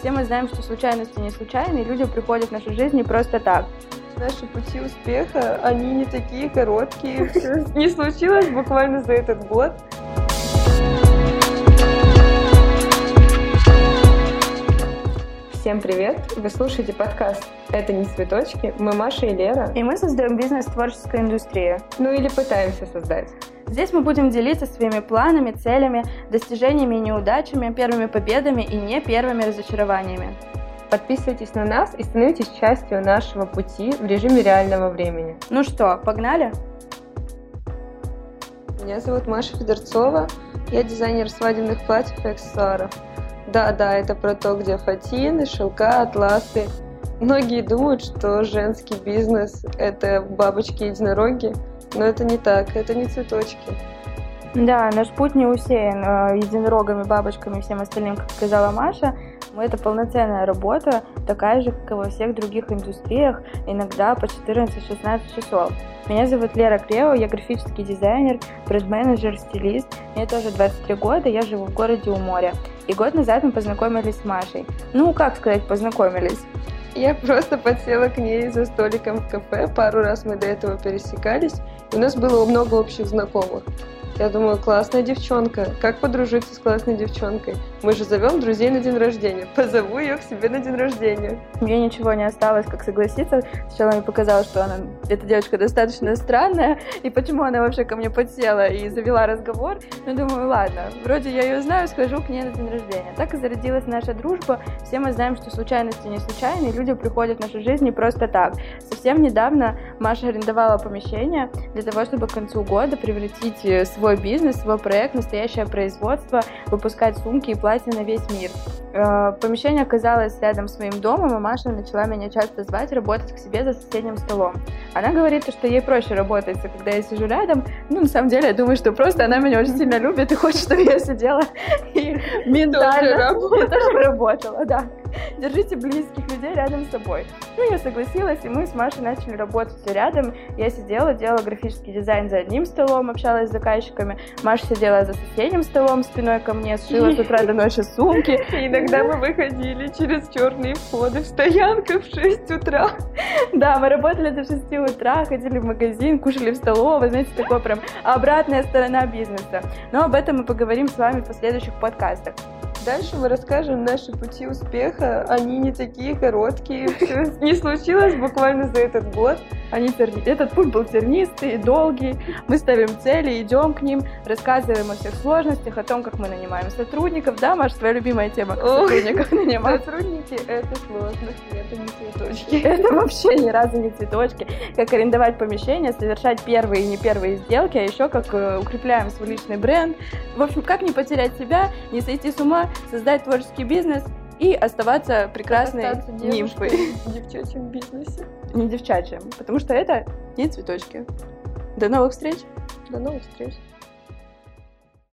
знаем, что случайности не случайны, и люди приходят в нашу жизнь не просто так. Наши пути успеха, они не такие короткие. Все не случилось буквально за этот год. Всем привет! Вы слушаете подкаст «Это не цветочки». Мы Маша и Лера. И мы создаем бизнес творческой индустрии. Ну или пытаемся создать. Здесь мы будем делиться своими планами, целями, достижениями и неудачами, первыми победами и не первыми разочарованиями. Подписывайтесь на нас и становитесь частью нашего пути в режиме реального времени. Ну что, погнали? Меня зовут Маша Федорцова. Я дизайнер свадебных платьев и аксессуаров. Да, да, это про то, где фатины, шелка, атласы. Многие думают, что женский бизнес – это бабочки-единороги, но это не так, это не цветочки. Да, наш путь не усеян э, единорогами, бабочками и всем остальным, как сказала Маша. Мы это полноценная работа, такая же, как и во всех других индустриях, иногда по 14-16 часов. Меня зовут Лера Крео, я графический дизайнер, бренд-менеджер, стилист. Мне тоже 23 года, я живу в городе у моря. И год назад мы познакомились с Машей. Ну, как сказать, познакомились? Я просто подсела к ней за столиком в кафе, пару раз мы до этого пересекались, у нас было много общих знакомых. Я думаю, классная девчонка. Как подружиться с классной девчонкой? Мы же зовем друзей на день рождения. Позову ее к себе на день рождения. Мне ничего не осталось, как согласиться. Сначала мне показалось, что она, эта девочка достаточно странная, и почему она вообще ко мне подсела и завела разговор. Но думаю, ладно, вроде я ее знаю, схожу к ней на день рождения. Так и зародилась наша дружба. Все мы знаем, что случайности не случайны, и люди приходят в нашу жизнь не просто так. Совсем недавно Маша арендовала помещение для того, чтобы к концу года превратить э, свой свой бизнес, свой проект, настоящее производство, выпускать сумки и платья на весь мир. Э, помещение оказалось рядом с моим домом, и Маша начала меня часто звать работать к себе за соседним столом. Она говорит, что ей проще работать, когда я сижу рядом. Ну, на самом деле, я думаю, что просто она меня очень сильно любит и хочет, чтобы я сидела и ментально тоже работала, да. Держите близких людей рядом с собой. Ну, я согласилась, и мы с Машей начали работать рядом. Я сидела, делала графический дизайн за одним столом, общалась с заказчиками. Маша сидела за соседним столом спиной ко мне, сшила с утра до ночи сумки. И иногда мы выходили через черные входы в стоянку в 6 утра. Да, мы работали до 6 утра, ходили в магазин, кушали в столовой, знаете, такое прям обратная сторона бизнеса. Но об этом мы поговорим с вами в последующих подкастах. Дальше мы расскажем наши пути успеха. Они не такие короткие. Все не случилось буквально за этот год. Они терни... Этот путь был тернистый, долгий. Мы ставим цели, идем к ним, рассказываем о всех сложностях, о том, как мы нанимаем сотрудников. Да, Маша, твоя любимая тема, как сотрудников нанимать. Сотрудники — это сложность, это не цветочки. Это вообще ни разу не цветочки. Как арендовать помещение, совершать первые и не первые сделки, а еще как э, укрепляем свой личный бренд. В общем, как не потерять себя, не сойти с ума, создать творческий бизнес и оставаться прекрасной Остаться нимфой. в девчачьем бизнесе. Не девчачьим, потому что это не цветочки. До новых встреч! До новых встреч!